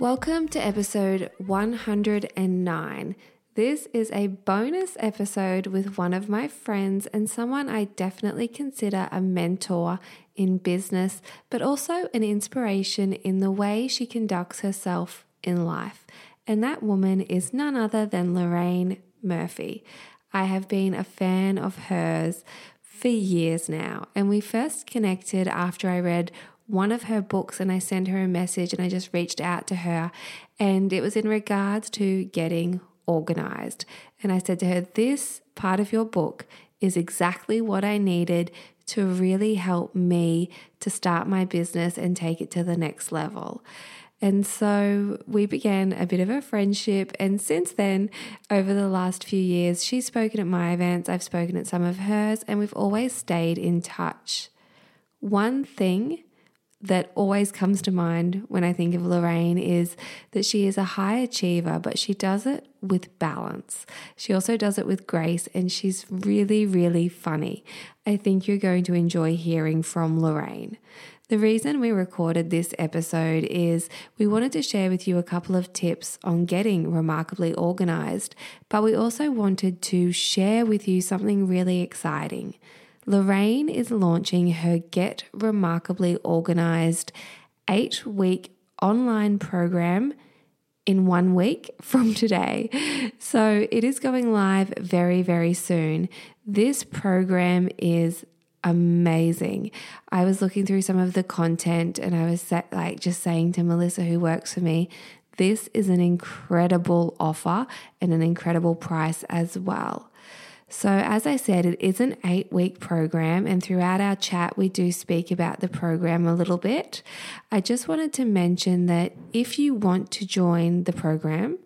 Welcome to episode 109. This is a bonus episode with one of my friends and someone I definitely consider a mentor in business, but also an inspiration in the way she conducts herself in life. And that woman is none other than Lorraine Murphy. I have been a fan of hers for years now, and we first connected after I read one of her books and I sent her a message and I just reached out to her. And it was in regards to getting organized. And I said to her, This part of your book is exactly what I needed to really help me to start my business and take it to the next level. And so we began a bit of a friendship. And since then, over the last few years, she's spoken at my events, I've spoken at some of hers, and we've always stayed in touch. One thing that always comes to mind when I think of Lorraine is that she is a high achiever, but she does it with balance. She also does it with grace, and she's really, really funny. I think you're going to enjoy hearing from Lorraine. The reason we recorded this episode is we wanted to share with you a couple of tips on getting remarkably organized, but we also wanted to share with you something really exciting. Lorraine is launching her Get Remarkably Organized eight week online program in one week from today. So it is going live very, very soon. This program is amazing. I was looking through some of the content and I was set, like just saying to Melissa, who works for me, this is an incredible offer and an incredible price as well. So, as I said, it is an eight week program, and throughout our chat, we do speak about the program a little bit. I just wanted to mention that if you want to join the program,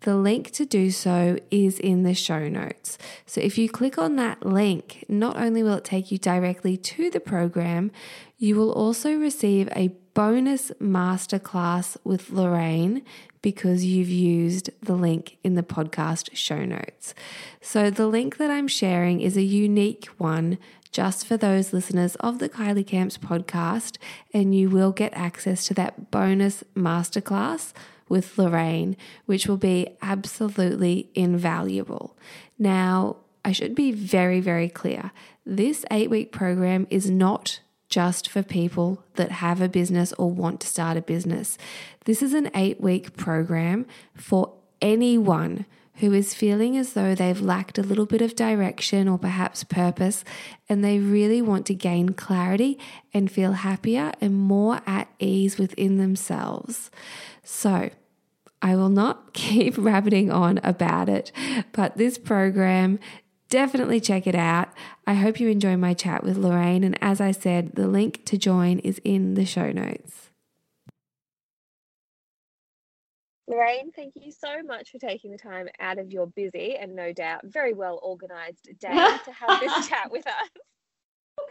the link to do so is in the show notes. So if you click on that link, not only will it take you directly to the program, you will also receive a bonus masterclass with Lorraine because you've used the link in the podcast show notes. So, the link that I'm sharing is a unique one just for those listeners of the Kylie Camps podcast, and you will get access to that bonus masterclass with Lorraine, which will be absolutely invaluable. Now, I should be very, very clear. This eight week program is not just for people that have a business or want to start a business. This is an eight week program for anyone who is feeling as though they've lacked a little bit of direction or perhaps purpose, and they really want to gain clarity and feel happier and more at ease within themselves. So, I will not keep rabbiting on about it, but this program definitely check it out. I hope you enjoy my chat with Lorraine. And as I said, the link to join is in the show notes. Lorraine, thank you so much for taking the time out of your busy and no doubt very well organized day to have this chat with us.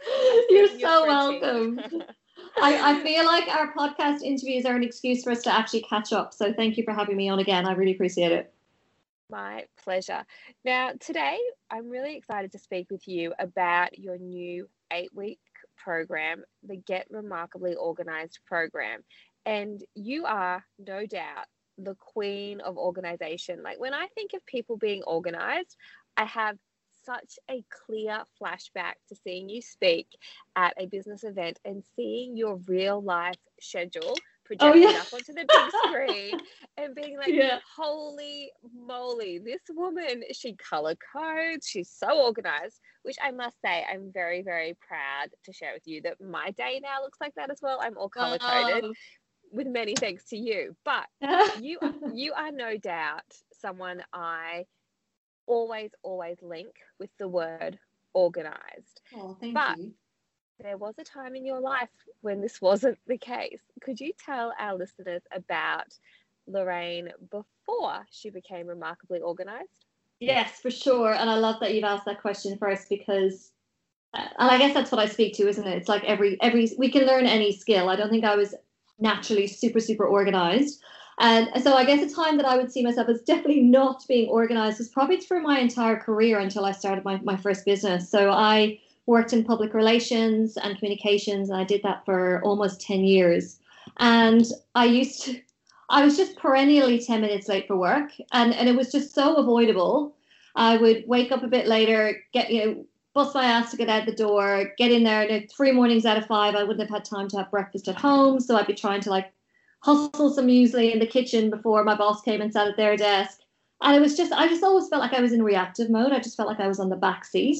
You're so welcome. I, I feel like our podcast interviews are an excuse for us to actually catch up. So thank you for having me on again. I really appreciate it. My pleasure. Now, today I'm really excited to speak with you about your new eight week program, the Get Remarkably Organized program. And you are no doubt the queen of organization. Like when I think of people being organized, I have such a clear flashback to seeing you speak at a business event and seeing your real life schedule projected oh, yeah. up onto the big screen and being like, yeah. holy moly, this woman, she color codes, she's so organized, which I must say, I'm very, very proud to share with you that my day now looks like that as well. I'm all color coded. Oh. With many thanks to you, but you you are no doubt someone I always, always link with the word organized. Oh, thank but you. There was a time in your life when this wasn't the case. Could you tell our listeners about Lorraine before she became remarkably organized? Yes, for sure. And I love that you've asked that question first because uh, and I guess that's what I speak to, isn't it? It's like every every we can learn any skill. I don't think I was naturally super super organized. And so I guess a time that I would see myself as definitely not being organized was probably through my entire career until I started my, my first business. So I worked in public relations and communications, and I did that for almost 10 years. And I used to, I was just perennially 10 minutes late for work, and, and it was just so avoidable. I would wake up a bit later, get, you know, bust my ass to get out the door, get in there. And three mornings out of five, I wouldn't have had time to have breakfast at home. So I'd be trying to like hustle some muesli in the kitchen before my boss came and sat at their desk. And it was just, I just always felt like I was in reactive mode. I just felt like I was on the back seat.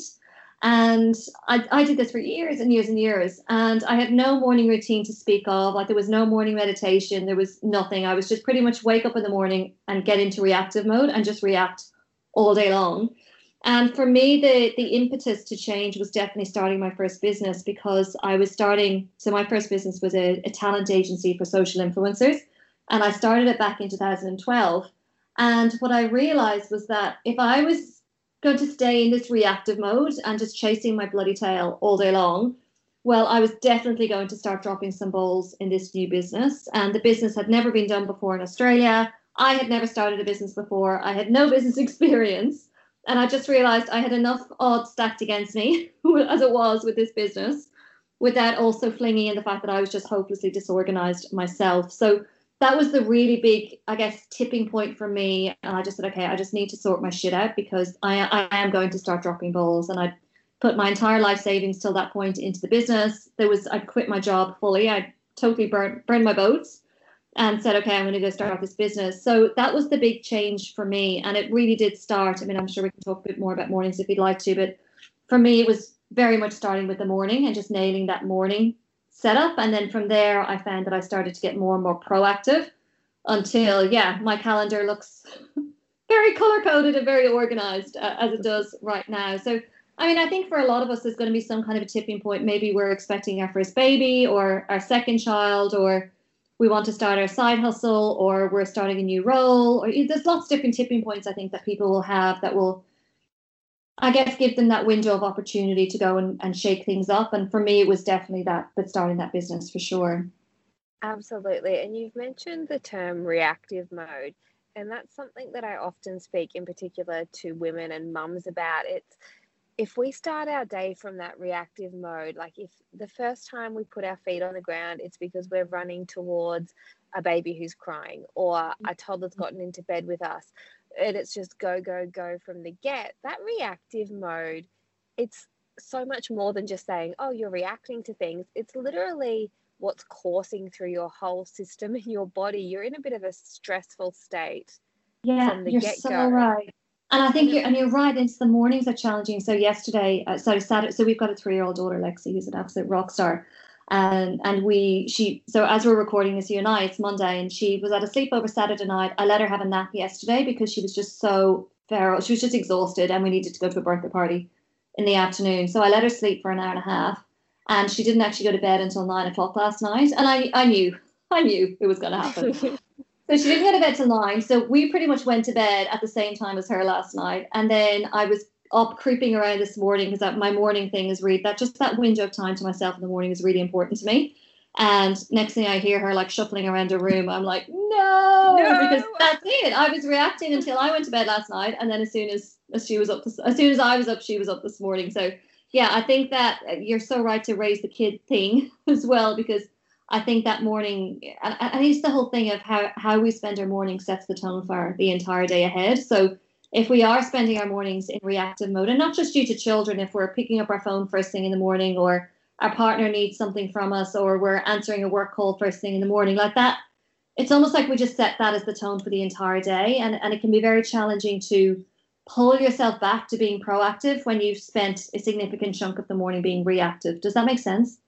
And I, I did this for years and years and years. And I had no morning routine to speak of. Like there was no morning meditation. There was nothing. I was just pretty much wake up in the morning and get into reactive mode and just react all day long. And for me, the the impetus to change was definitely starting my first business because I was starting. So my first business was a, a talent agency for social influencers, and I started it back in 2012. And what I realized was that if I was going to stay in this reactive mode and just chasing my bloody tail all day long, well, I was definitely going to start dropping some balls in this new business. And the business had never been done before in Australia. I had never started a business before. I had no business experience. And I just realized I had enough odds stacked against me as it was with this business, without also flinging in the fact that I was just hopelessly disorganized myself. So that was the really big, I guess, tipping point for me. And I just said, okay, I just need to sort my shit out because I, I am going to start dropping balls. And I put my entire life savings till that point into the business. There was, I quit my job fully. I totally burned, burned my boats and said, okay, I'm going to go start off this business. So that was the big change for me. And it really did start. I mean, I'm sure we can talk a bit more about mornings if you'd like to, but for me, it was very much starting with the morning and just nailing that morning setup. And then from there, I found that I started to get more and more proactive until, yeah, my calendar looks very color coded and very organized uh, as it does right now. So, I mean, I think for a lot of us, there's going to be some kind of a tipping point. Maybe we're expecting our first baby or our second child or we want to start our side hustle or we're starting a new role or there's lots of different tipping points i think that people will have that will i guess give them that window of opportunity to go and, and shake things up. And for me it was definitely that but starting that business for sure. Absolutely. And you've mentioned the term reactive mode and that's something that i often speak in particular to women and mums about. It's if we start our day from that reactive mode, like if the first time we put our feet on the ground, it's because we're running towards a baby who's crying or a toddler's gotten into bed with us, and it's just go, go, go from the get, that reactive mode, it's so much more than just saying, oh, you're reacting to things. It's literally what's coursing through your whole system and your body. You're in a bit of a stressful state. Yeah, from the you're get-go. so right. And I think you're and you're right. It's the mornings are challenging. So yesterday, uh, so Saturday, so we've got a three-year-old daughter, Lexi, who's an absolute rock star, and and we she so as we're recording this you and I, it's Monday, and she was at a sleepover Saturday night. I let her have a nap yesterday because she was just so feral. She was just exhausted, and we needed to go to a birthday party in the afternoon. So I let her sleep for an hour and a half, and she didn't actually go to bed until nine o'clock last night. And I I knew I knew it was going to happen. So she didn't go to bed till nine. So we pretty much went to bed at the same time as her last night. And then I was up creeping around this morning because my morning thing is really that just that window of time to myself in the morning is really important to me. And next thing I hear her like shuffling around a room, I'm like, no, No. because that's it. I was reacting until I went to bed last night, and then as soon as, as she was up, this, as soon as I was up, she was up this morning. So yeah, I think that uh, you're so right to raise the kid thing as well because I think that morning, and and I it's the whole thing of how how we spend our morning sets the tone for the entire day ahead. So if we are spending our mornings in reactive mode, and not just due to children, if we're picking up our phone first thing in the morning, or our partner needs something from us, or we're answering a work call first thing in the morning, like that, it's almost like we just set that as the tone for the entire day, and and it can be very challenging to pull yourself back to being proactive when you've spent a significant chunk of the morning being reactive. Does that make sense?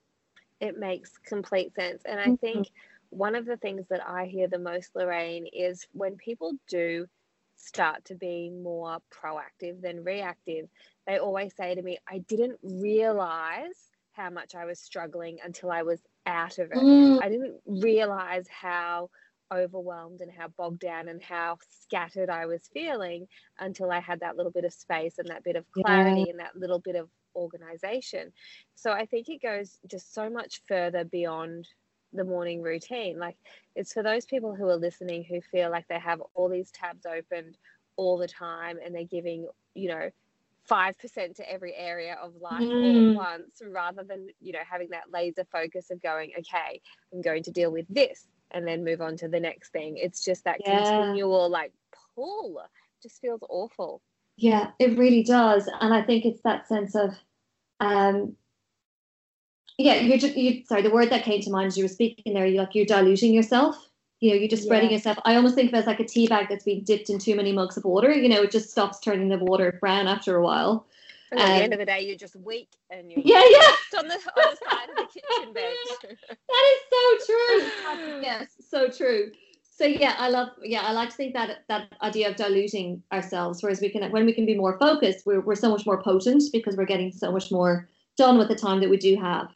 It makes complete sense. And I Mhm. think one of the things that I hear the most, Lorraine, is when people do start to be more proactive than reactive, they always say to me, I didn't realize how much I was struggling until I was out of it. Mm, I didn't realize how overwhelmed and how bogged down and how scattered I was feeling until I had that little bit of space and that bit of Yeah. clarity and that little bit of organization. So I think it goes just so much further beyond the morning routine. Like it's for those people who are listening who feel like they have all these tabs opened all the time and they're giving, you know, 5% to every area of life all Mm. at once rather than, you know, having that laser focus of going, okay, I'm going to deal with this and then move on to the next thing. It's just that Yeah. continual like pull. Just feels awful. Yeah, it really does, and I think it's that sense of, um, yeah, you're just you. Sorry, the word that came to mind as you were speaking there, you like you're diluting yourself. You know, you're just spreading Yeah. yourself. I almost think of it as like a tea bag that's been dipped in too many mugs of water. You know, it just stops turning the water brown after a while. And at the Um, end of the day, you're just weak and you're Yeah, yeah. on the on the side of the kitchen bench. That is so true. yes, so true. So yeah, I love yeah, I like to think that that idea of diluting ourselves, whereas we can when we can be more focused, we're we're so much more potent because we're getting so much more done with the time that we do have.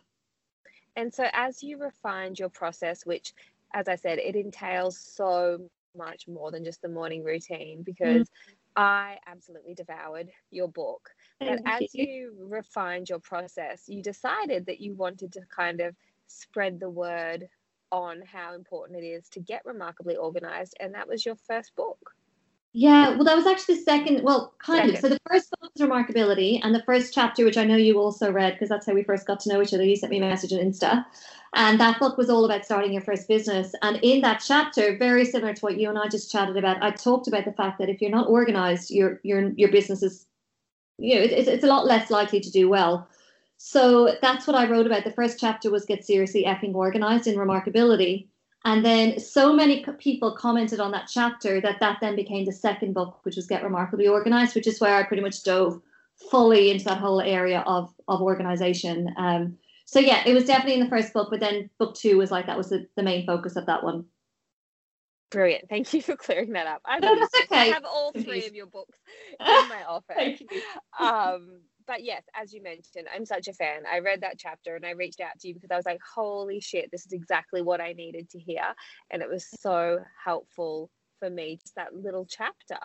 And so, as you refined your process, which, as I said, it entails so much more than just the morning routine, mm-hmm. because I absolutely devoured your book. But Thank as you refined your process, you decided that you wanted to kind of spread the word on how important it is to get remarkably organized. And that was your first book. Yeah, well, that was actually the second. Well, kind of. So the first was Remarkability, and the first chapter, which I know you also read because that's how we first got to know each other. You sent me a message on Insta, and that book was all about starting your first business. And in that chapter, very similar to what you and I just chatted about, I talked about the fact that if you're not organized, your your your business is, you know, it, it's it's a lot less likely to do well. So that's what I wrote about. The first chapter was get seriously effing organized in Remarkability. And then so many people commented on that chapter that that then became the second book, which was Get Remarkably Organized, which is where I pretty much dove fully into that whole area of of organization. Um, so yeah, it was definitely in the first book, but then book two was like that was the, the main focus of that one. Brilliant. Thank you for clearing that up. I'm No, that's this. I have all three of your books in my office. Thank you. um but yes as you mentioned i'm such a fan i read that chapter and i reached out to you because i was like holy shit this is exactly what i needed to hear and it was so helpful for me just that little chapter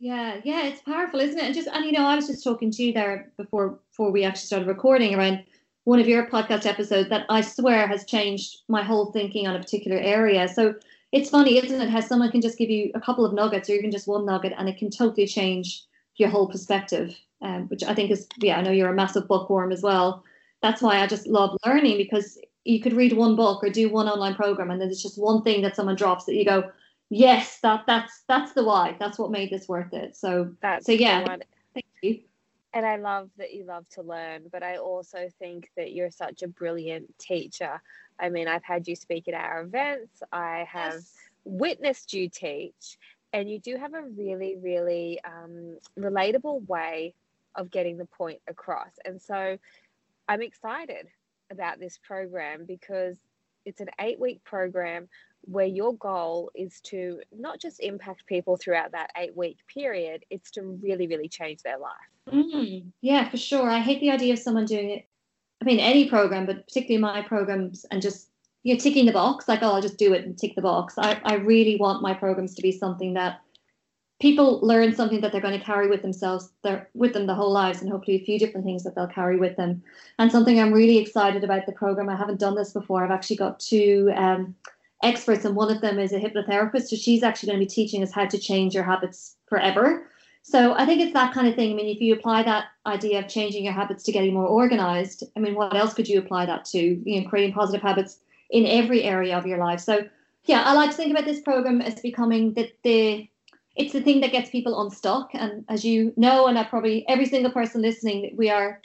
Yeah, yeah, it's powerful, isn't it? And just and you know, I was just talking to you there before before we actually started recording around one of your podcast episodes that I swear has changed my whole thinking on a particular area. So it's funny, isn't it? How someone can just give you a couple of nuggets or even just one nugget and it can totally change your whole perspective. Um, which I think is yeah, I know you're a massive bookworm as well. That's why I just love learning because you could read one book or do one online program and then there's just one thing that someone drops that you go, yes, that that's that's the why. That's what made this worth it. So that's So, yeah. thank you. and i love that you love to learn but i also think that you're such a brilliant teacher i mean i've had you speak at our events i have witnessed you teach and you do have a really really um, relatable way of getting the point across and so i'm excited about this program because it's an eight week program where your goal is to not just impact people throughout that eight week period it's to really really change their life Mm, yeah, for sure. I hate the idea of someone doing it. I mean, any program, but particularly my programs, and just you know, ticking the box. Like, oh, I'll just do it and tick the box. I, I really want my programs to be something that people learn something that they're going to carry with themselves they're with them the whole lives and hopefully a few different things that they'll carry with them. And something i'm really excited about the program i haven't done this before i've actually got two um, experts and one of them is a hypnotherapist so she's actually going to be teaching us how to change your habits forever. So i think it's that kind of thing i mean if you apply that idea of changing your habits to getting more organized i mean what else could you apply that to? You know creating positive habits in every area of your life. So yeah i like to think about this program as becoming the, the it's the thing that gets people unstuck. And as you know, and I probably every single person listening, we are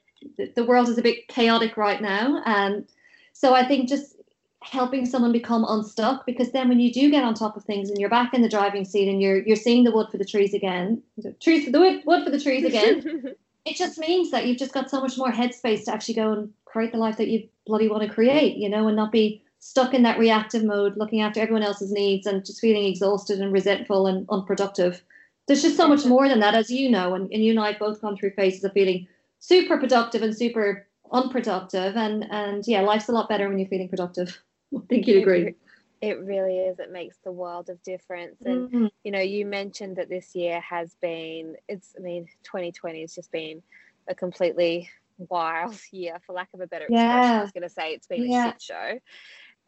the world is a bit chaotic right now. And so I think just helping someone become unstuck because then when you do get on top of things and you're back in the driving seat and you're you're seeing the wood for the trees again, the trees for the wood, wood for the trees again, it just means that you've just got so much more headspace to actually go and create the life that you bloody want to create, you know, and not be stuck in that reactive mode, looking after everyone else's needs and just feeling exhausted and resentful and unproductive. There's just so much more than that, as you know, and, and you and I've both gone through phases of feeling super productive and super unproductive. And and yeah, life's a lot better when you're feeling productive. I think you'd agree. It really is. It makes the world of difference. And mm-hmm. you know, you mentioned that this year has been it's I mean, 2020 has just been a completely wild year, for lack of a better expression. Yeah. I was gonna say it's been yeah. a shit show.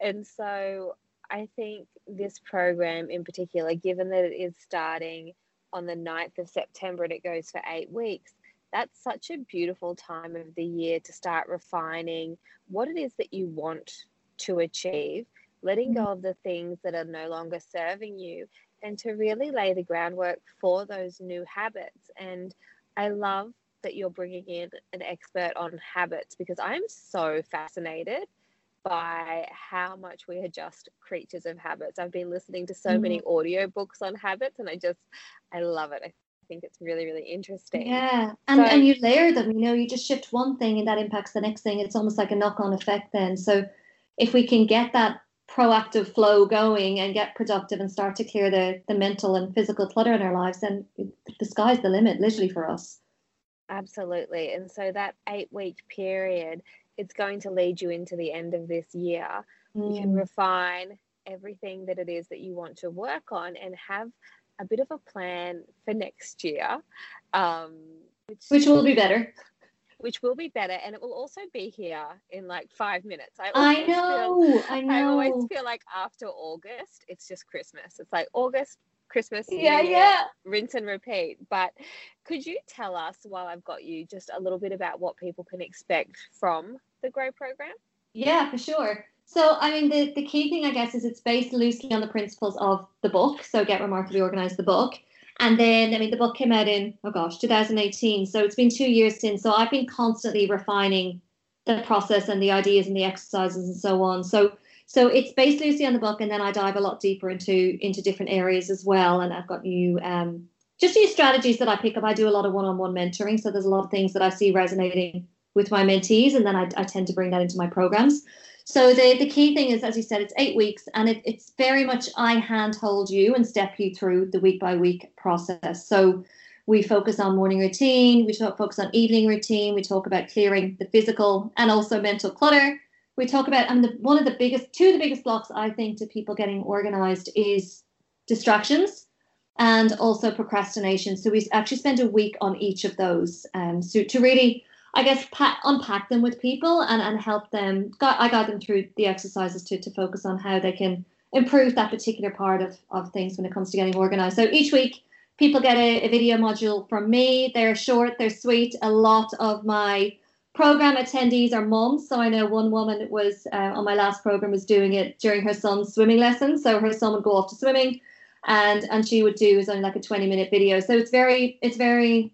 And so I think this program in particular, given that it is starting on the 9th of September and it goes for eight weeks, that's such a beautiful time of the year to start refining what it is that you want to achieve, letting go mm-hmm. of the things that are no longer serving you, and to really lay the groundwork for those new habits. And I love that you're bringing in an expert on habits because I'm so fascinated by how much we are just creatures of habits. I've been listening to so mm-hmm. many audio books on habits and I just I love it. I think it's really, really interesting. Yeah. And so, and you layer them, you know, you just shift one thing and that impacts the next thing. It's almost like a knock-on effect then. So if we can get that proactive flow going and get productive and start to clear the the mental and physical clutter in our lives, then the sky's the limit, literally for us. Absolutely. And so that eight week period it's going to lead you into the end of this year. Mm. You can mm. refine everything that it is that you want to work on and have a bit of a plan for next year. Um, which, which will be better. Which will be better, and it will also be here in like five minutes. I, I know, feel, I know. I always feel like after August, it's just Christmas. It's like August, Christmas, yeah, year, yeah, rinse and repeat. But could you tell us, while I've got you, just a little bit about what people can expect from the Grow program? Yeah, for sure. So, I mean, the, the key thing, I guess, is it's based loosely on the principles of the book. So, Get Remarkably Organized, the book. And then, I mean, the book came out in, oh gosh, 2018. So, it's been two years since. So, I've been constantly refining the process and the ideas and the exercises and so on. So, so it's based loosely on the book, and then I dive a lot deeper into into different areas as well. And I've got new um, just new strategies that I pick up. I do a lot of one-on-one mentoring, so there's a lot of things that I see resonating with my mentees, and then I, I tend to bring that into my programs. So the the key thing is, as you said, it's eight weeks, and it, it's very much I handhold you and step you through the week by week process. So we focus on morning routine, we talk, focus on evening routine, we talk about clearing the physical and also mental clutter we talk about and the, one of the biggest two of the biggest blocks i think to people getting organized is distractions and also procrastination. So we actually spend a week on each of those um, so to really i guess pa- unpack them with people and, and help them i got them through the exercises to, to focus on how they can improve that particular part of, of things when it comes to getting organized. So each week people get a, a video module from me. They're short they're sweet. A lot of my program attendees are moms. So I know one woman was uh, on my last program was doing it during her son's swimming lesson. So her son would go off to swimming, and and she would do is only like a twenty minute video. So it's very it's very.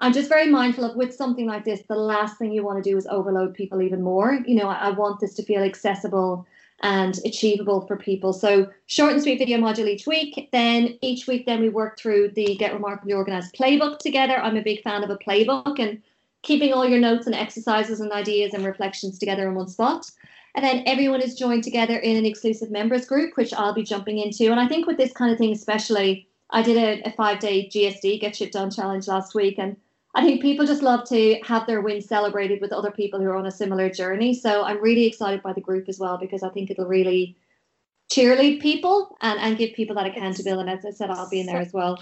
I'm just very mindful of with something like this. The last thing you want to do is overload people even more. You know, I, I want this to feel accessible and achievable for people. So short and sweet video module each week. Then each week, then we work through the Get Remarkably Organized playbook together. I'm a big fan of a playbook and keeping all your notes and exercises and ideas and reflections together in one spot. And then everyone is joined together in an exclusive members group, which I'll be jumping into. And I think with this kind of thing, especially, I did a, a five day GSD, Get Shit Done challenge last week. And I think people just love to have their wins celebrated with other people who are on a similar journey. So I'm really excited by the group as well because I think it'll really cheerlead people and, and give people that accountability. And as I said, I'll be in there as well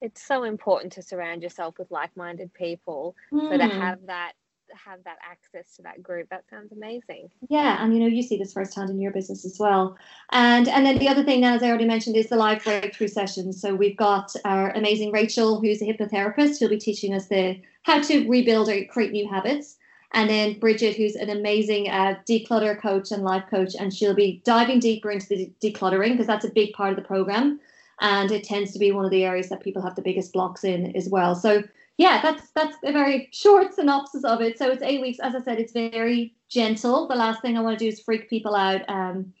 it's so important to surround yourself with like-minded people mm. so to hmm. have that have that access to that group. That sounds amazing. Yeah and you know you see this firsthand in your business as well. And and then the other thing as i already mentioned is the live breakthrough sessions. So we've got our amazing rachel who's a hypnotherapist who'll be teaching us the how to rebuild or create new habits. And then Bridget, who's an amazing uh, declutter coach and life coach, and she'll be diving deeper into the decluttering because that's a big part of the program and it tends to be one of the areas that people have the biggest blocks in as well. So yeah, that's that's a very short synopsis of it. So it's eight weeks. As I said, it's very gentle. The last thing I want to do is freak people out. Um,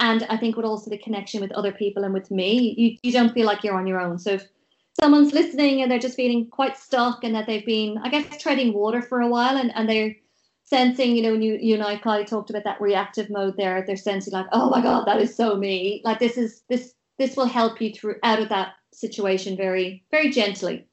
and I think with also the connection with other people and with me, you, you don't feel like you're on your own. So if someone's listening and they're just feeling quite stuck and that they've been, I guess, treading water for a while and, and they're sensing, you know, when you you and I Kylie talked about that reactive mode there, they're sensing like, oh my God, that is so me. Like this is this this will help you through out of that situation very very gently.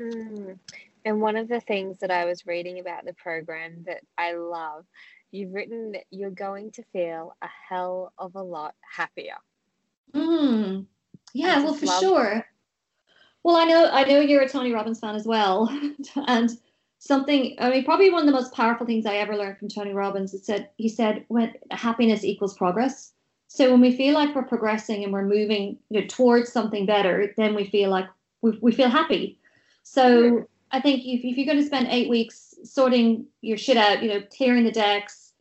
Mm. and one of the things that i was reading about the program that i love you've written that you're going to feel a hell of a lot happier. Mm. yeah well for sure. Well i know i know you're a tony robbins fan as well. And something i mean probably one of the most powerful things i ever learned from tony robbins is said he said when happiness equals progress so when we feel like we're progressing and we're moving you know, towards something better, then we feel like we, we feel happy. So I think if, if you're going to spend eight weeks sorting your shit out, you know, clearing the decks,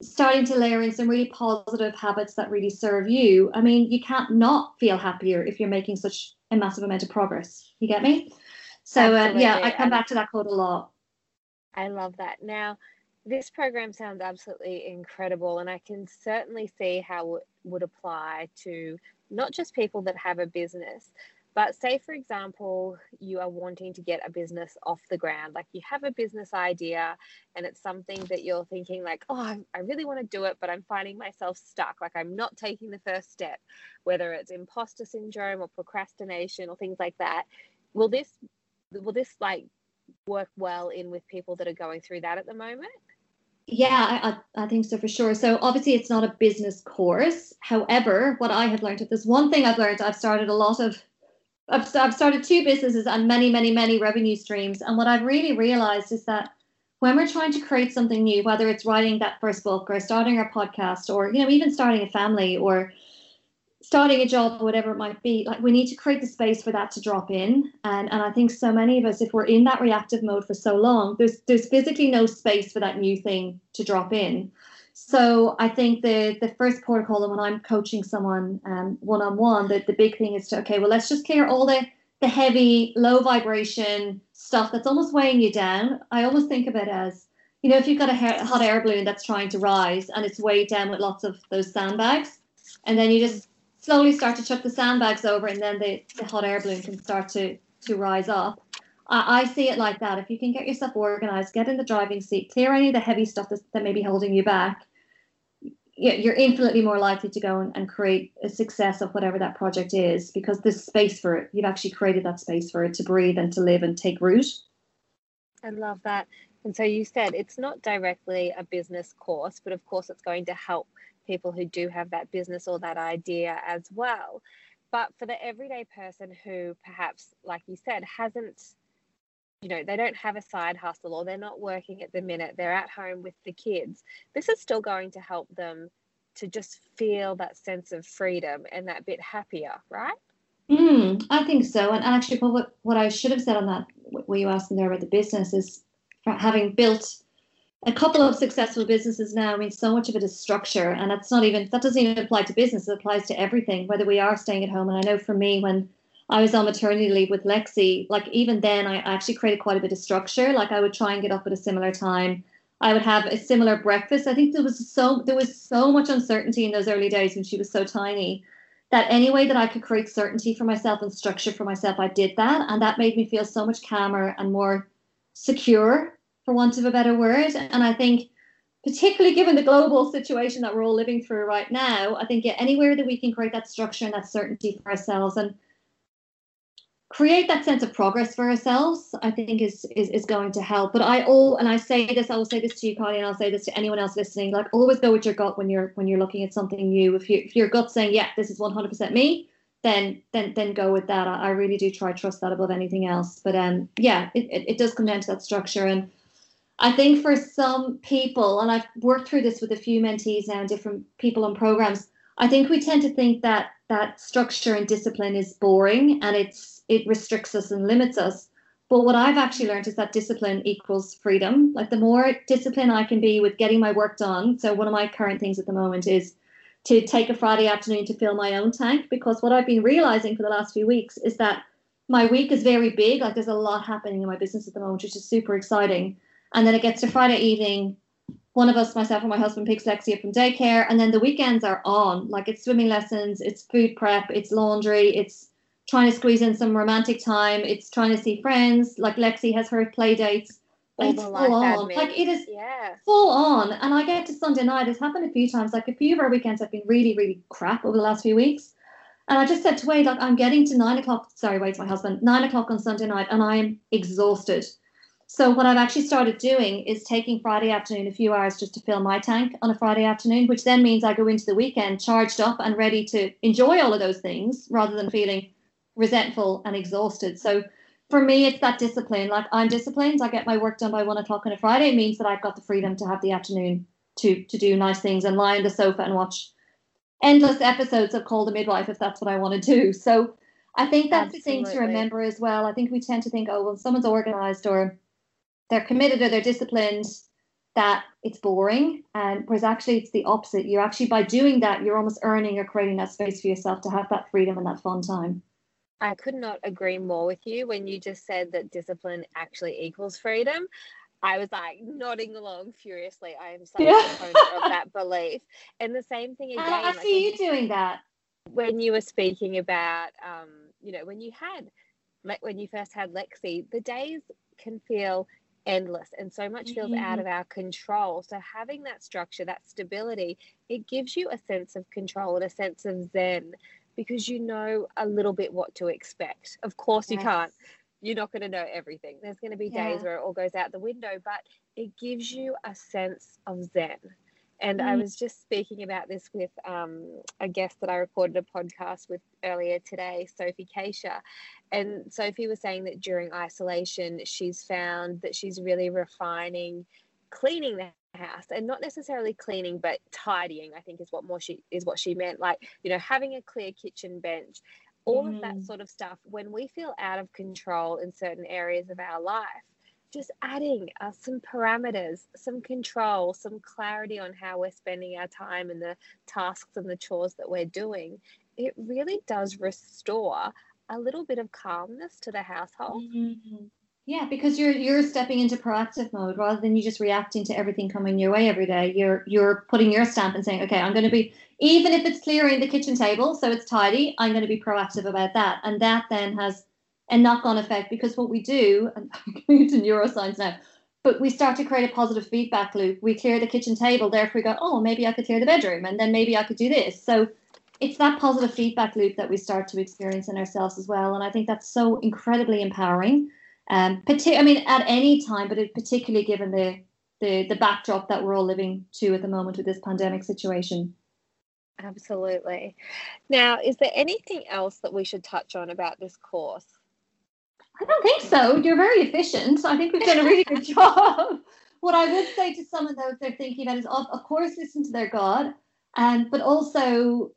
starting to layer in some really positive habits that really serve you, I mean, you can't not feel happier if you're making such a massive amount of progress. You get me? So uh, yeah, I come back to that quote a lot. I love that. Now, this program sounds absolutely incredible, and I can certainly see how it would apply to not just people that have a business, but say, for example, you are wanting to get a business off the ground, like you have a business idea and it's something that you're thinking, like, oh, I really want to do it, but I'm finding myself stuck. Like I'm not taking the first step, whether it's imposter syndrome or procrastination or things like that. Will this, will this like work well in with people that are going through that at the moment? Yeah, I, I think so for sure. So obviously it's not a business course. However, what I have learned, if there's one thing I've learned, I've started a lot of, I've, I've started two businesses and many, many, many revenue streams. And what I've really realized is that when we're trying to create something new, whether it's writing that first book or starting our podcast or, you know, even starting a family or starting a job or whatever it might be like we need to create the space for that to drop in. And and i think so many of us if we're in that reactive mode for so long there's there's physically no space for that new thing to drop in. So i think the the first protocol and when i'm coaching someone um, one-on-one the, the big thing is to okay well let's just clear all the the heavy low vibration stuff that's almost weighing you down. I almost think of it as you know if you've got a hot air balloon that's trying to rise and it's weighed down with lots of those sandbags and then you just slowly start to chuck the sandbags over and then the, the hot air balloon can start to, to rise up. I, I see it like that. If you can get yourself organized, get in the driving seat, clear any of the heavy stuff that, that may be holding you back, you're infinitely more likely to go and, and create a success of whatever that project is because there's space for it. You've actually created that space for it to breathe and to live and take root. I love that. And so you said it's not directly a business course, but of course it's going to help people who do have that business or that idea as well. But for the everyday person who perhaps, like you said, hasn't, you know, they don't have a side hustle or they're not working at the minute, they're at home with the kids, this is still going to help them to just feel that sense of freedom and that bit happier, right? Mm, I think so. And actually, what, what I should have said on that, what you asked me there about the business, is having built a couple of successful businesses now, I mean, so much of it is structure, and that's not even that doesn't even apply to business. It applies to everything, whether we are staying at home. And I know for me, when I was on maternity leave with Lexi, like even then, I actually created quite a bit of structure. Like I would try and get up at a similar time. I would have a similar breakfast. I think there was so there was so much uncertainty in those early days when she was so tiny that any way that I could create certainty for myself and structure for myself, I did that, and that made me feel so much calmer and more secure for want of a better word. And I think, particularly given the global situation that we're all living through right now, I think yeah, anywhere that we can create that structure and that certainty for ourselves and create that sense of progress for ourselves, I think is is, is going to help. But I all and I say this, I will say this to you, Kylie, and I'll say this to anyone else listening. Like always go with your gut when you're when you're looking at something new. If you if your gut's saying, yeah, this is 100% me, then then then go with that. I, I really do try trust that above anything else. But um, yeah, it, it, it does come down to that structure and. I think for some people, and I've worked through this with a few mentees now, and different people and programs. I think we tend to think that that structure and discipline is boring and it's it restricts us and limits us. But what I've actually learned is that discipline equals freedom. Like the more discipline I can be with getting my work done. So one of my current things at the moment is to take a Friday afternoon to fill my own tank because what I've been realizing for the last few weeks is that my week is very big. Like there's a lot happening in my business at the moment, which is super exciting. And then it gets to Friday evening. One of us, myself or my husband, picks Lexi up from daycare, and then the weekends are on. Like it's swimming lessons, it's food prep, it's laundry, it's trying to squeeze in some romantic time. It's trying to see friends. Like Lexi has her play dates. All it's full on. Admin. Like it is yeah. full on. And I get to Sunday night. It's happened a few times. Like a few of our weekends have been really, really crap over the last few weeks. And I just said to Wade, like I'm getting to nine o'clock. Sorry, Wade's my husband. Nine o'clock on Sunday night, and I am exhausted. So what I've actually started doing is taking Friday afternoon a few hours just to fill my tank on a Friday afternoon, which then means I go into the weekend charged up and ready to enjoy all of those things rather than feeling resentful and exhausted. So for me, it's that discipline. Like I'm disciplined. I get my work done by one o'clock on a Friday. It means that I've got the freedom to have the afternoon to to do nice things and lie on the sofa and watch endless episodes of Call the Midwife if that's what I want to do. So I think that's Absolutely. the thing to remember as well. I think we tend to think, oh, well, someone's organized or they're committed or they're disciplined, that it's boring. And whereas actually it's the opposite. You're actually by doing that, you're almost earning or creating that space for yourself to have that freedom and that fun time. I could not agree more with you when you just said that discipline actually equals freedom. I was like nodding along furiously. I am such yeah. a proponent of that belief. And the same thing again. I, I see you doing that. When you were speaking about, um, you know, when you had, when you first had Lexi, the days can feel endless and so much feels mm-hmm. out of our control. So having that structure, that stability, it gives you a sense of control and a sense of zen because you know a little bit what to expect. Of course, yes. you can't. You're not going to know everything. There's going to be yeah. days where it all goes out the window, but it gives you a sense of zen. And mm. I was just speaking about this with um, a guest that I recorded a podcast with earlier today, Sophie Keisha. And Sophie was saying that during isolation, she's found that she's really refining cleaning the house and not necessarily cleaning but tidying i think is what more she is what she meant like you know having a clear kitchen bench all mm. of that mm. sort of stuff when we feel out of control in certain areas of our life just adding uh, some parameters some control some clarity on how we're spending our time and the tasks and the chores that we're doing it really does restore a little bit of calmness to the household mm-hmm. Yeah, because you're you're stepping into proactive mode rather than you just reacting to everything coming your way every day. You're you're putting your stamp and saying, okay, I'm going to be even if it's clearing the kitchen table so it's tidy, I'm going to be proactive about that, and that then has a knock-on effect because what we do, and I'm going into neuroscience now, but we start to create a positive feedback loop. We clear the kitchen table, therefore we go, oh, maybe I could clear the bedroom, and then maybe I could do this. So it's that positive feedback loop that we start to experience in ourselves as well, and I think that's so incredibly empowering um, I mean, at any time, but particularly given the, the the backdrop that we're all living to at the moment with this pandemic situation. Absolutely. Now, is there anything else that we should touch on about this course? I don't think so. You're very efficient. I think we've done a really good job. What I would say to some of those they're thinking about is, of, of course, listen to their God, and but also,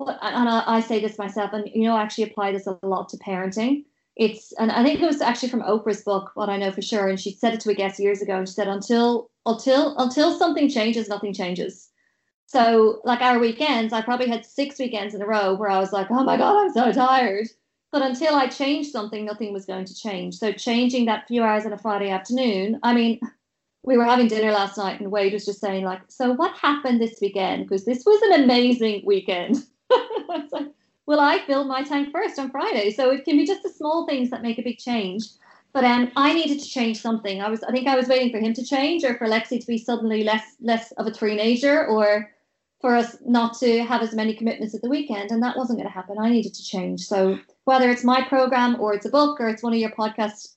and I, I say this myself, and you know, I actually apply this a lot to parenting it's and I think it was actually from Oprah's book, what I know for sure. And she said it to a guest years ago, and she said, "Until until until something changes, nothing changes." So, like our weekends, I probably had six weekends in a row where I was like, "Oh my god, I'm so tired." But until I changed something, nothing was going to change. So, changing that few hours on a Friday afternoon, I mean, we were having dinner last night, and Wade was just saying, like, "So what happened this weekend? Because this was an amazing weekend." like, well, I filled my tank first on Friday. So it can be just the small things that make a big change. But um, I needed to change something. I was, I think, I was waiting for him to change, or for Lexi to be suddenly less, less of a teenager, or for us not to have as many commitments at the weekend. And that wasn't going to happen. I needed to change. So whether it's my program, or it's a book, or it's one of your podcast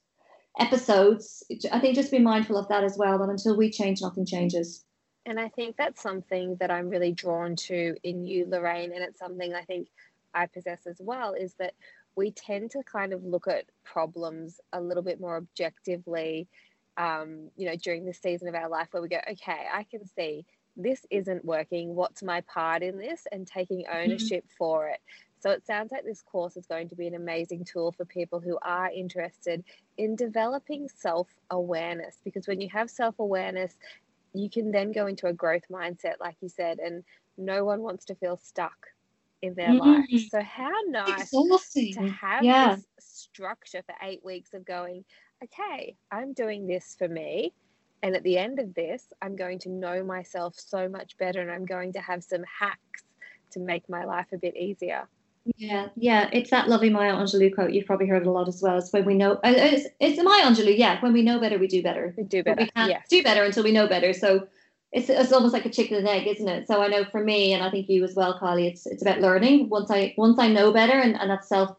episodes, I think just be mindful of that as well. That until we change, nothing changes. And I think that's something that I'm really drawn to in you, Lorraine. And it's something I think I possess as well is that we tend to kind of look at problems a little bit more objectively, um, you know, during the season of our life where we go, okay, I can see this isn't working. What's my part in this? And taking mm-hmm. ownership mm-hmm. for it. So it sounds like this course is going to be an amazing tool for people who are interested in developing self awareness because when you have self awareness, you can then go into a growth mindset, like you said, and no one wants to feel stuck in their mm-hmm. life. So, how nice Exhausting. to have yeah. this structure for eight weeks of going, okay, I'm doing this for me. And at the end of this, I'm going to know myself so much better and I'm going to have some hacks to make my life a bit easier. Yeah, yeah, it's that lovely Maya Angelou quote. You've probably heard it a lot as well. It's when we know, uh, it's, it's Maya Angelou. Yeah, when we know better, we do better. We do better. But we can't do better until we know better. So it's it's almost like a chicken and egg, isn't it? So I know for me, and I think you as well, Kylie, It's it's about learning. Once I once I know better, and and that self,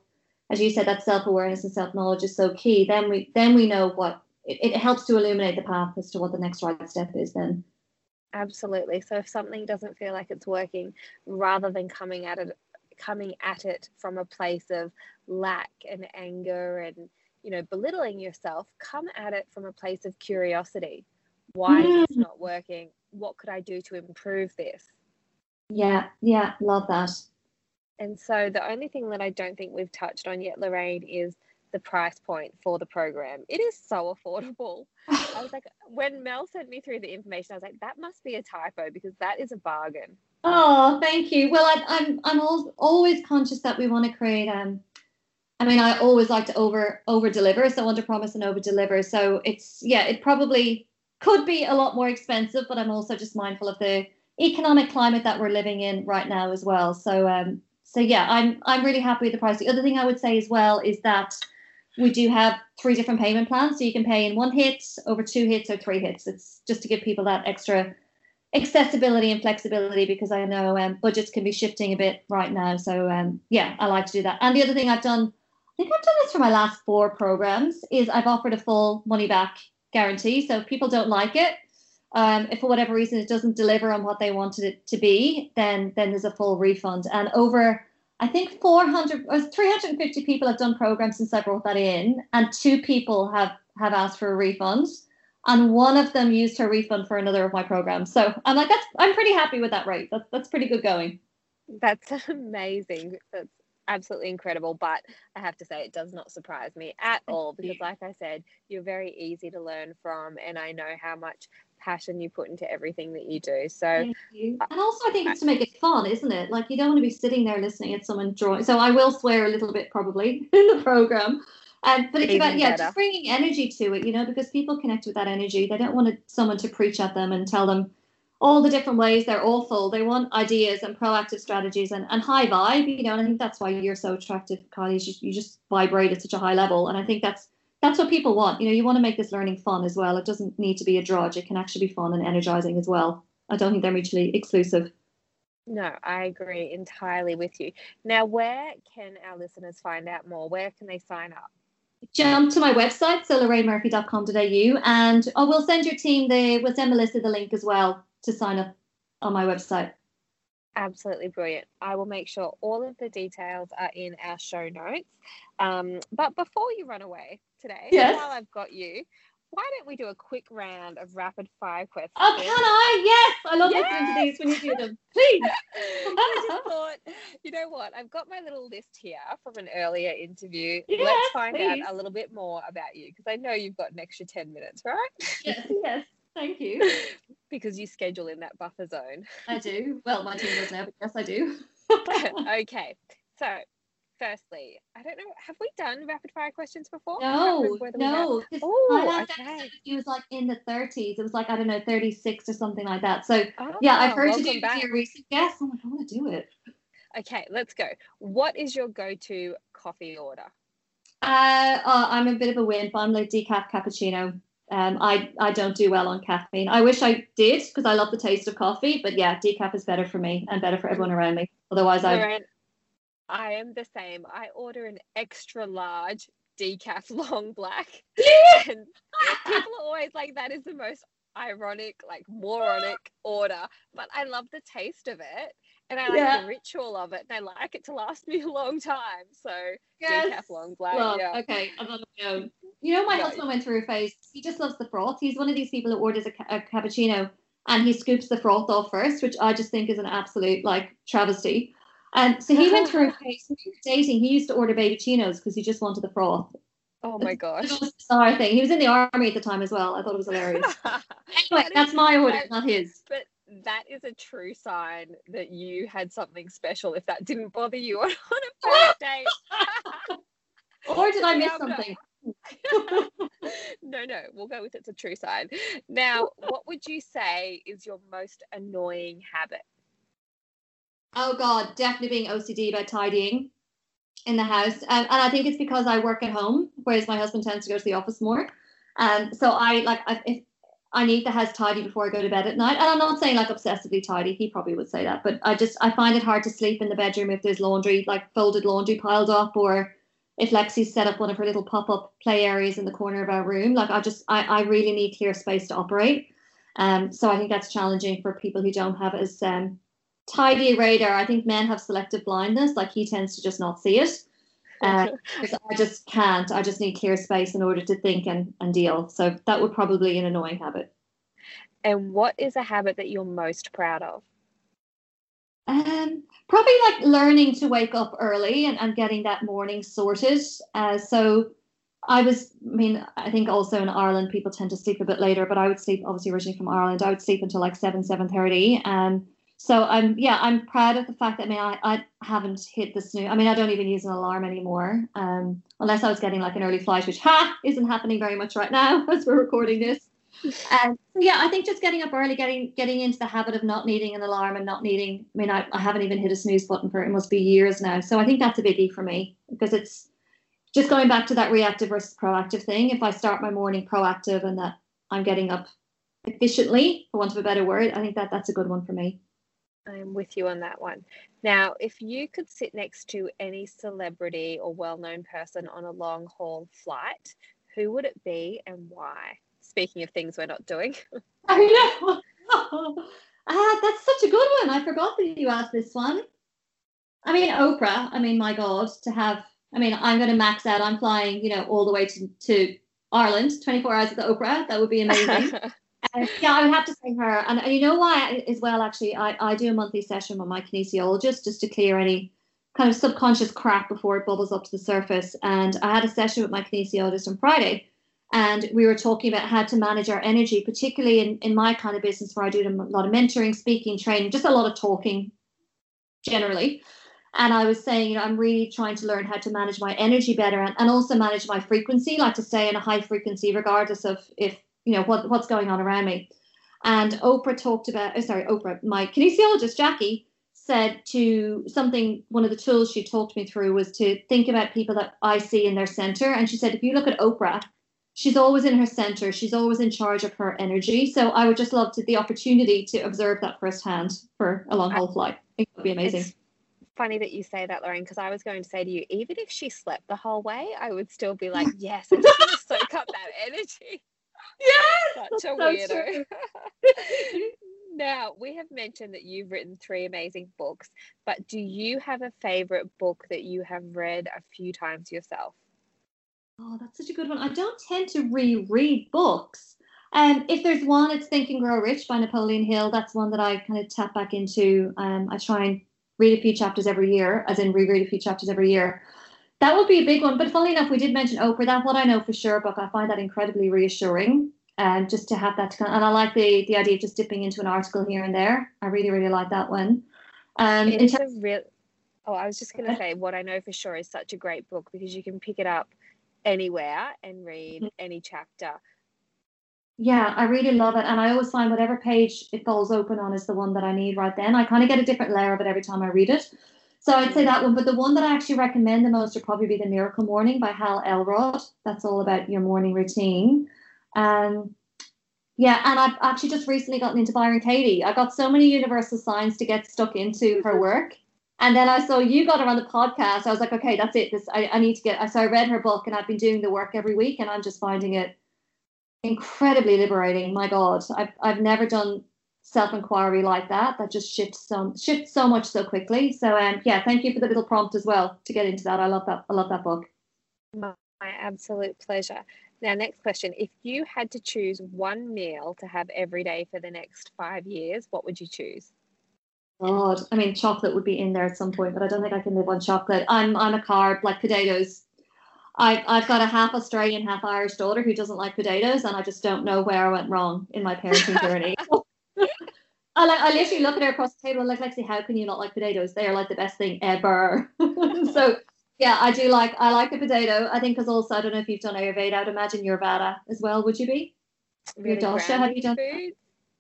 as you said, that self awareness and self knowledge is so key. Then we then we know what it, it helps to illuminate the path as to what the next right step is. Then. Absolutely. So if something doesn't feel like it's working, rather than coming at it coming at it from a place of lack and anger and you know belittling yourself come at it from a place of curiosity why mm. is this not working what could i do to improve this yeah yeah love that and so the only thing that i don't think we've touched on yet lorraine is the price point for the program it is so affordable i was like when mel sent me through the information i was like that must be a typo because that is a bargain Oh, thank you. Well, I, I'm I'm always conscious that we want to create. Um, I mean, I always like to over over deliver, so under promise and over deliver. So it's yeah, it probably could be a lot more expensive, but I'm also just mindful of the economic climate that we're living in right now as well. So um, so yeah, I'm I'm really happy with the price. The other thing I would say as well is that we do have three different payment plans, so you can pay in one hit, over two hits, or three hits. It's just to give people that extra accessibility and flexibility because I know um, budgets can be shifting a bit right now. So um, yeah, I like to do that. And the other thing I've done, I think I've done this for my last four programs, is I've offered a full money back guarantee. So if people don't like it, um, if for whatever reason it doesn't deliver on what they wanted it to be, then then there's a full refund. And over I think 400 or uh, 350 people have done programs since I brought that in, and two people have have asked for a refund and one of them used her refund for another of my programs. So I'm like, that's I'm pretty happy with that rate. That's that's pretty good going. That's amazing. That's absolutely incredible. But I have to say, it does not surprise me at all because, like I said, you're very easy to learn from, and I know how much passion you put into everything that you do. So, you. and also, I think it's to make it fun, isn't it? Like, you don't want to be sitting there listening at someone drawing. So, I will swear a little bit probably in the program um, but it's about yeah, better. just bringing energy to it, you know, because people connect with that energy. They don't want someone to preach at them and tell them all the different ways they're awful. They want ideas and proactive strategies and, and high vibe, you know. And I think that's why you're so attractive, Kylie. You, you just vibrate at such a high level, and I think that's that's what people want. You know, you want to make this learning fun as well. It doesn't need to be a drudge. It can actually be fun and energizing as well. I don't think they're mutually exclusive. No, I agree entirely with you. Now, where can our listeners find out more? Where can they sign up? jump to my website, so lorrainemurphy.com.au, and I will send your team the, we'll send Melissa the link as well to sign up on my website. Absolutely brilliant. I will make sure all of the details are in our show notes. Um, but before you run away today, yes. while I've got you, why don't we do a quick round of rapid fire questions? Oh, can I? Yes, I love yes. listening to these when you do them. Please. I just thought, you know what? I've got my little list here from an earlier interview. Yes, Let's find please. out a little bit more about you because I know you've got an extra 10 minutes, right? Yes, yes. Thank you. because you schedule in that buffer zone. I do. Well, my team does now, but yes, I do. okay. So firstly, I don't know, have we done rapid fire questions before? No, no. Oh, okay. It was like in the 30s. It was like, I don't know, 36 or something like that. So, oh, yeah, I've heard you do back. your recent guests. I'm like, I want to do it. Okay, let's go. What is your go to coffee order? Uh, uh, I'm a bit of a wimp. I'm like decaf cappuccino. Um, I, I don't do well on caffeine. I wish I did because I love the taste of coffee, but yeah, decaf is better for me and better for everyone around me. Otherwise, I I am the same. I order an extra large decaf long black. and people are always like, that is the most ironic, like moronic order. But I love the taste of it. And I like Yeah. the ritual of it, and I like it to last me a long time. So Yes. decaf long black, Love. yeah. Okay, I'm on my own. You know, my Right. husband went through a phase. He just loves the froth. He's one of these people who orders a, ca- a cappuccino and he scoops the froth off first, which I just think is an absolute like travesty. And so he went through a phase. When we were dating, he used to order baby chinos because he just wanted the froth. Oh my gosh. bizarre thing. He was in the army at the time as well. I thought it was hilarious. Anyway, That is- that's my order, that- not his. But that is a true sign that you had something special if that didn't bother you on, on a first date. Or did I miss something? no, no, we'll go with it's a true sign. Now, what would you say is your most annoying habit? Oh God, definitely being OCD about tidying in the house, um, and I think it's because I work at home, whereas my husband tends to go to the office more. Um, so I like I, if I need the house tidy before I go to bed at night, and I'm not saying like obsessively tidy. He probably would say that, but I just I find it hard to sleep in the bedroom if there's laundry, like folded laundry piled up, or if Lexi's set up one of her little pop-up play areas in the corner of our room. Like I just I, I really need clear space to operate. Um, so I think that's challenging for people who don't have as um, tidy radar. I think men have selective blindness. Like he tends to just not see it. Uh, I just can't. I just need clear space in order to think and, and deal. So that would probably be an annoying habit. and what is a habit that you're most proud of? Um, probably like learning to wake up early and, and getting that morning sorted. Uh, so I was, I mean, I think also in Ireland people tend to sleep a bit later, but I would sleep obviously originally from Ireland. I would sleep until like seven, seven thirty. Um, so I'm, yeah, I'm proud of the fact that I mean I, I haven't hit the snooze. I mean I don't even use an alarm anymore, um, unless I was getting like an early flight, which ha isn't happening very much right now as we're recording this. Um, yeah, I think just getting up early, getting getting into the habit of not needing an alarm and not needing. I mean, I, I haven't even hit a snooze button for it must be years now. So I think that's a biggie for me because it's just going back to that reactive versus proactive thing. If I start my morning proactive and that I'm getting up efficiently, for want of a better word, I think that that's a good one for me. I'm with you on that one. Now, if you could sit next to any celebrity or well known person on a long haul flight, who would it be and why? Speaking of things we're not doing. I know. ah, that's such a good one. I forgot that you asked this one. I mean, Oprah. I mean, my God, to have. I mean, I'm going to max out. I'm flying, you know, all the way to to Ireland, 24 hours at the Oprah. That would be amazing. Uh, yeah, I would have to say her. And, and you know why as well, actually, I, I do a monthly session with my kinesiologist just to clear any kind of subconscious crap before it bubbles up to the surface. And I had a session with my kinesiologist on Friday. And we were talking about how to manage our energy, particularly in, in my kind of business where I do a lot of mentoring, speaking, training, just a lot of talking generally. And I was saying, you know, I'm really trying to learn how to manage my energy better and, and also manage my frequency, like to stay in a high frequency, regardless of if you know what what's going on around me. And Oprah talked about, oh, sorry, Oprah, my kinesiologist Jackie said to something. One of the tools she talked me through was to think about people that I see in their center. And she said, if you look at Oprah, she's always in her center. She's always in charge of her energy. So I would just love to the opportunity to observe that firsthand for a long haul flight. It would be amazing. It's funny that you say that, Lorraine, because I was going to say to you, even if she slept the whole way, I would still be like, yes, I just want to soak up that energy. Yes, Such a so weirdo. now, we have mentioned that you've written three amazing books, but do you have a favorite book that you have read a few times yourself? Oh, that's such a good one. I don't tend to reread books. Um, if there's one, it's Think and Grow Rich by Napoleon Hill. That's one that I kind of tap back into. Um, I try and read a few chapters every year, as in reread a few chapters every year. That would be a big one. But funnily enough, we did mention Oprah. That what I know for sure book. I find that incredibly reassuring. And just to have that, to, and I like the the idea of just dipping into an article here and there. I really, really like that one. Um, It in terms- a real. Oh, I was just going to say what I know for sure is such a great book because you can pick it up anywhere and read Mhm. any chapter. Yeah, I really love it. And I always find whatever page it falls open on is the one that I need right then. I kind of get a different layer of it every time I read it. So I'd say that one. But the one that I actually recommend the most would probably be The Miracle Morning by Hal Elrod. That's all about your morning routine. Um, yeah, and I've actually just recently gotten into Byron Katie. I got so many universal signs to get stuck into her work. And then I saw you got her on the podcast. I was like, okay, that's it. This I, I need to get so I read her book and I've been doing the work every week and I'm just finding it incredibly liberating. My God, I've I've never done self inquiry like that that just shifts so shifts so much so quickly. So um, yeah, thank you for the little prompt as well to get into that. I love that. I love that book. My, my absolute pleasure. Now, next question: If you had to choose one meal to have every day for the next five years, what would you choose? God, I mean, chocolate would be in there at some point, but I don't think I can live on chocolate. I'm I'm a carb like potatoes. I I've got a half Australian, half Irish daughter who doesn't like potatoes, and I just don't know where I went wrong in my parenting journey. I like I literally look at her across the table and like Lexi, how can you not like potatoes? They are like the best thing ever. so yeah, I do like I like a potato. I think because also I don't know if you've done Ayurveda. I'd imagine you're Vata as well. Would you be? Really your dosha, have you done? Food?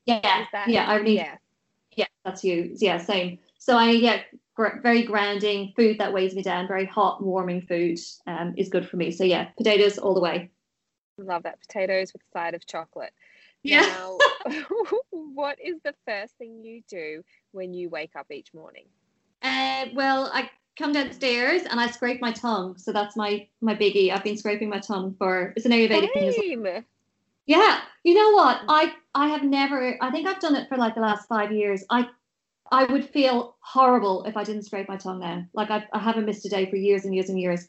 Yeah, yeah. I need yeah. yeah, that's you. Yeah, same. So I yeah, gr- very grounding food that weighs me down. Very hot, warming food um, is good for me. So yeah, potatoes all the way. Love that potatoes with a side of chocolate. Yeah. Now, what is the first thing you do when you wake up each morning? Uh, well, I come downstairs and I scrape my tongue. So that's my my biggie. I've been scraping my tongue for it's an Ayurvedic thing as well. Same. Yeah, you know what? I I have never. I think I've done it for like the last five years. I I would feel horrible if I didn't scrape my tongue now. Like I, I haven't missed a day for years and years and years.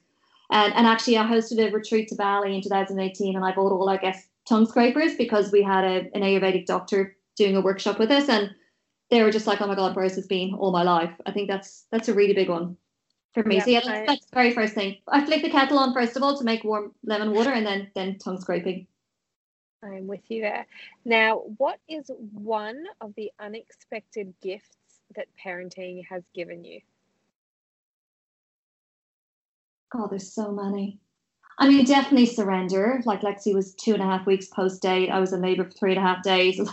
And and actually, I hosted a retreat to Bali in 2018, and I bought all I guess tongue scrapers because we had a, an Ayurvedic doctor doing a workshop with us, and they were just like, "Oh my God, where's this been all my life?" I think that's that's a really big one for me. Yeah, so yeah, that's, that's the very first thing. I flick the kettle on first of all to make warm lemon water, and then then tongue scraping. I'm with you there. Now, what is one of the unexpected gifts that parenting has given you? God, there's so many. I mean, definitely surrender. Like Lexi was two and a half weeks post date. I was in labor for three and a half days.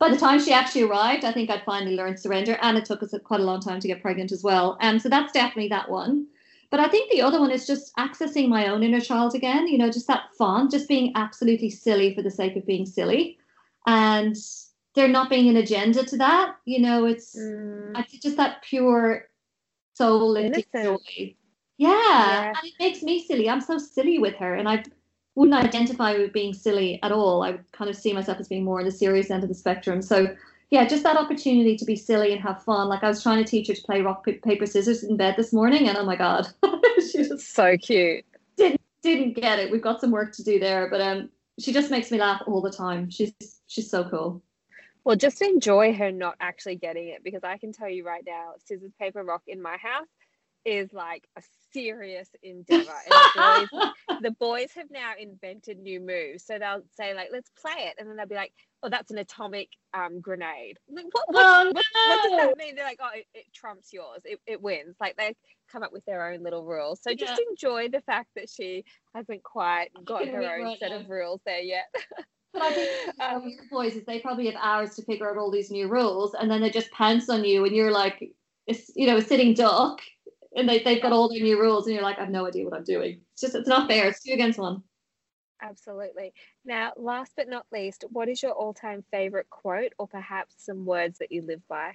Like by the time she actually arrived, I think I'd finally learned surrender, and it took us quite a long time to get pregnant as well. Um, so that's definitely that one. But I think the other one is just accessing my own inner child again. You know, just that fun, just being absolutely silly for the sake of being silly, and there not being an agenda to that. You know, it's Mm, just that pure soul joy. Yeah. Yeah. And it makes me silly. I'm so silly with her. And I wouldn't identify with being silly at all. I would kind of see myself as being more on the serious end of the spectrum. So yeah, just that opportunity to be silly and have fun. Like I was trying to teach her to play rock, paper, scissors in bed this morning, and oh my god, she just so cute. Didn't, didn't get it. We've got some work to do there, but um, she just makes me laugh all the time. She's she's so cool. Well, just enjoy her not actually getting it because I can tell you right now, scissors, paper, rock in my house is like a serious endeavor. And the boys, the boys have now invented new moves. So they'll say, like, let's play it. And then they'll be like, oh, that's an atomic um, grenade. I'm like, what, what, Oh, what, what does that mean? They're like, oh, it, it trumps yours. It, it wins. Like they come up with their own little rules. So just Yeah. enjoy the fact that she hasn't quite got her own right set out. of rules there yet. But I think Um, your boys is they probably have hours to figure out all these new rules, and then they just pounce on you, and you're like, it's you know, a sitting duck, and they they've got all their new rules, and you're like, I've no idea what I'm doing. It's just it's not fair. It's two against one. Absolutely. Now, last but not least, what is your all time favorite quote or perhaps some words that you live by?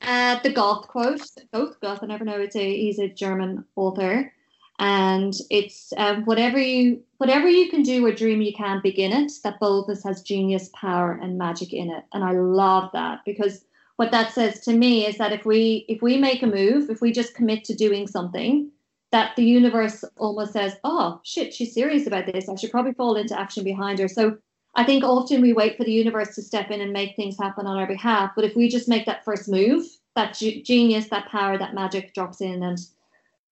Uh, the Goethe quote, Goethe, Goethe. I never know. It's a he's a German author, and it's um, whatever you whatever you can do or dream you can begin it. That boldness has genius, power, and magic in it, and I love that because what that says to me is that if we if we make a move, if we just commit to doing something, that the universe almost says, "Oh shit, she's serious about this. I should probably fall into action behind her." So I think often we wait for the universe to step in and make things happen on our behalf. But if we just make that first move, that ge- genius, that power, that magic drops in and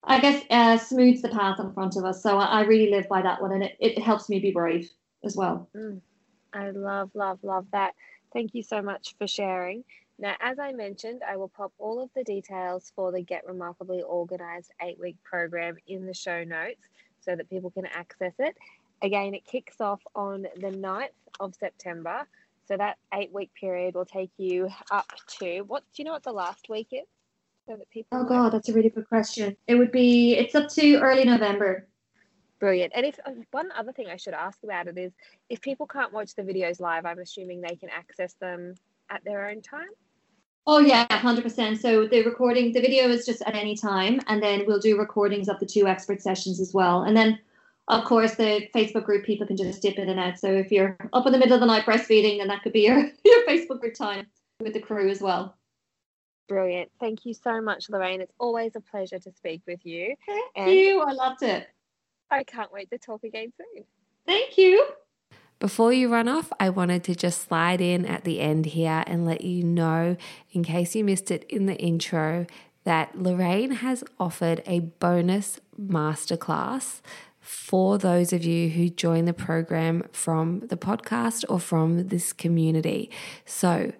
I guess uh, smooths the path in front of us. So I, I really live by that one, and it, it helps me be brave as well. I love, love, love that. Thank you so much for sharing. Now, as I mentioned, I will pop all of the details for the Get Remarkably Organized eight week program in the show notes so that people can access it. Again, it kicks off on the 9th of September. So that eight week period will take you up to what do you know what the last week is? So that people Oh? God, that's a really good question. It would be it's up to early November. Brilliant. And if uh, one other thing I should ask about it is if people can't watch the videos live, I'm assuming they can access them at their own time. Oh yeah, hundred percent. So the recording, the video is just at any time, and then we'll do recordings of the two expert sessions as well. And then, of course, the Facebook group people can just dip in and out. So if you're up in the middle of the night breastfeeding, then that could be your your Facebook group time. with the crew as well. Brilliant. Thank you so much, Lorraine. It's always a pleasure to speak with you. Thank And- you. I loved it. I can't wait to talk again soon. Thank you. Before you run off, I wanted to just slide in at the end here and let you know, in case you missed it in the intro, that Lorraine has offered a bonus masterclass for those of you who join the program from the podcast or from this community. So,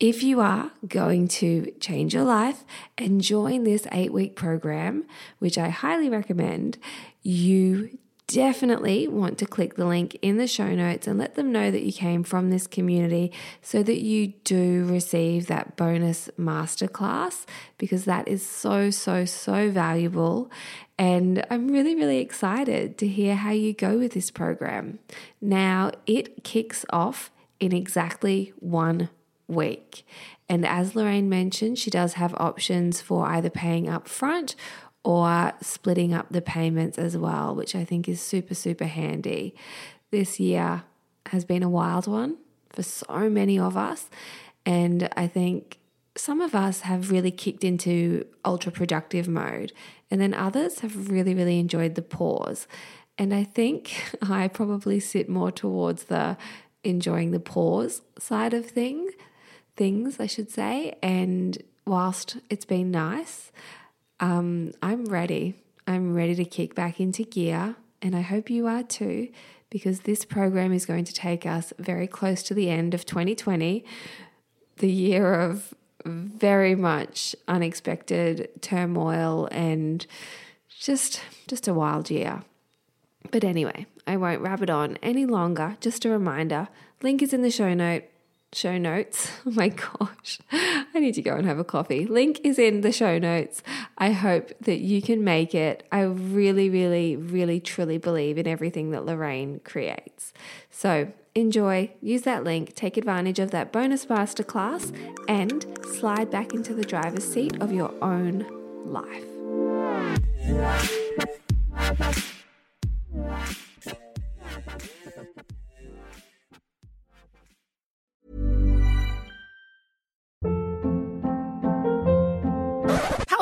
if you are going to change your life and join this eight week program, which I highly recommend, you definitely want to click the link in the show notes and let them know that you came from this community so that you do receive that bonus masterclass because that is so, so, so valuable. And I'm really, really excited to hear how you go with this program. Now, it kicks off in exactly one week. And as Lorraine mentioned, she does have options for either paying up front or splitting up the payments as well, which I think is super, super handy. This year has been a wild one for so many of us. And I think some of us have really kicked into ultra productive mode, and then others have really, really enjoyed the pause. And I think I probably sit more towards the enjoying the pause side of thing, things, I should say. And whilst it's been nice, um, I'm ready. I'm ready to kick back into gear, and I hope you are too, because this program is going to take us very close to the end of 2020, the year of very much unexpected turmoil and just just a wild year. But anyway, I won't rabbit on any longer. Just a reminder, link is in the show note show notes. Oh my gosh, I need to go and have a coffee. Link is in the show notes. I hope that you can make it. I really, really, really, truly believe in everything that Lorraine creates. So enjoy, use that link, take advantage of that bonus masterclass, and slide back into the driver's seat of your own life.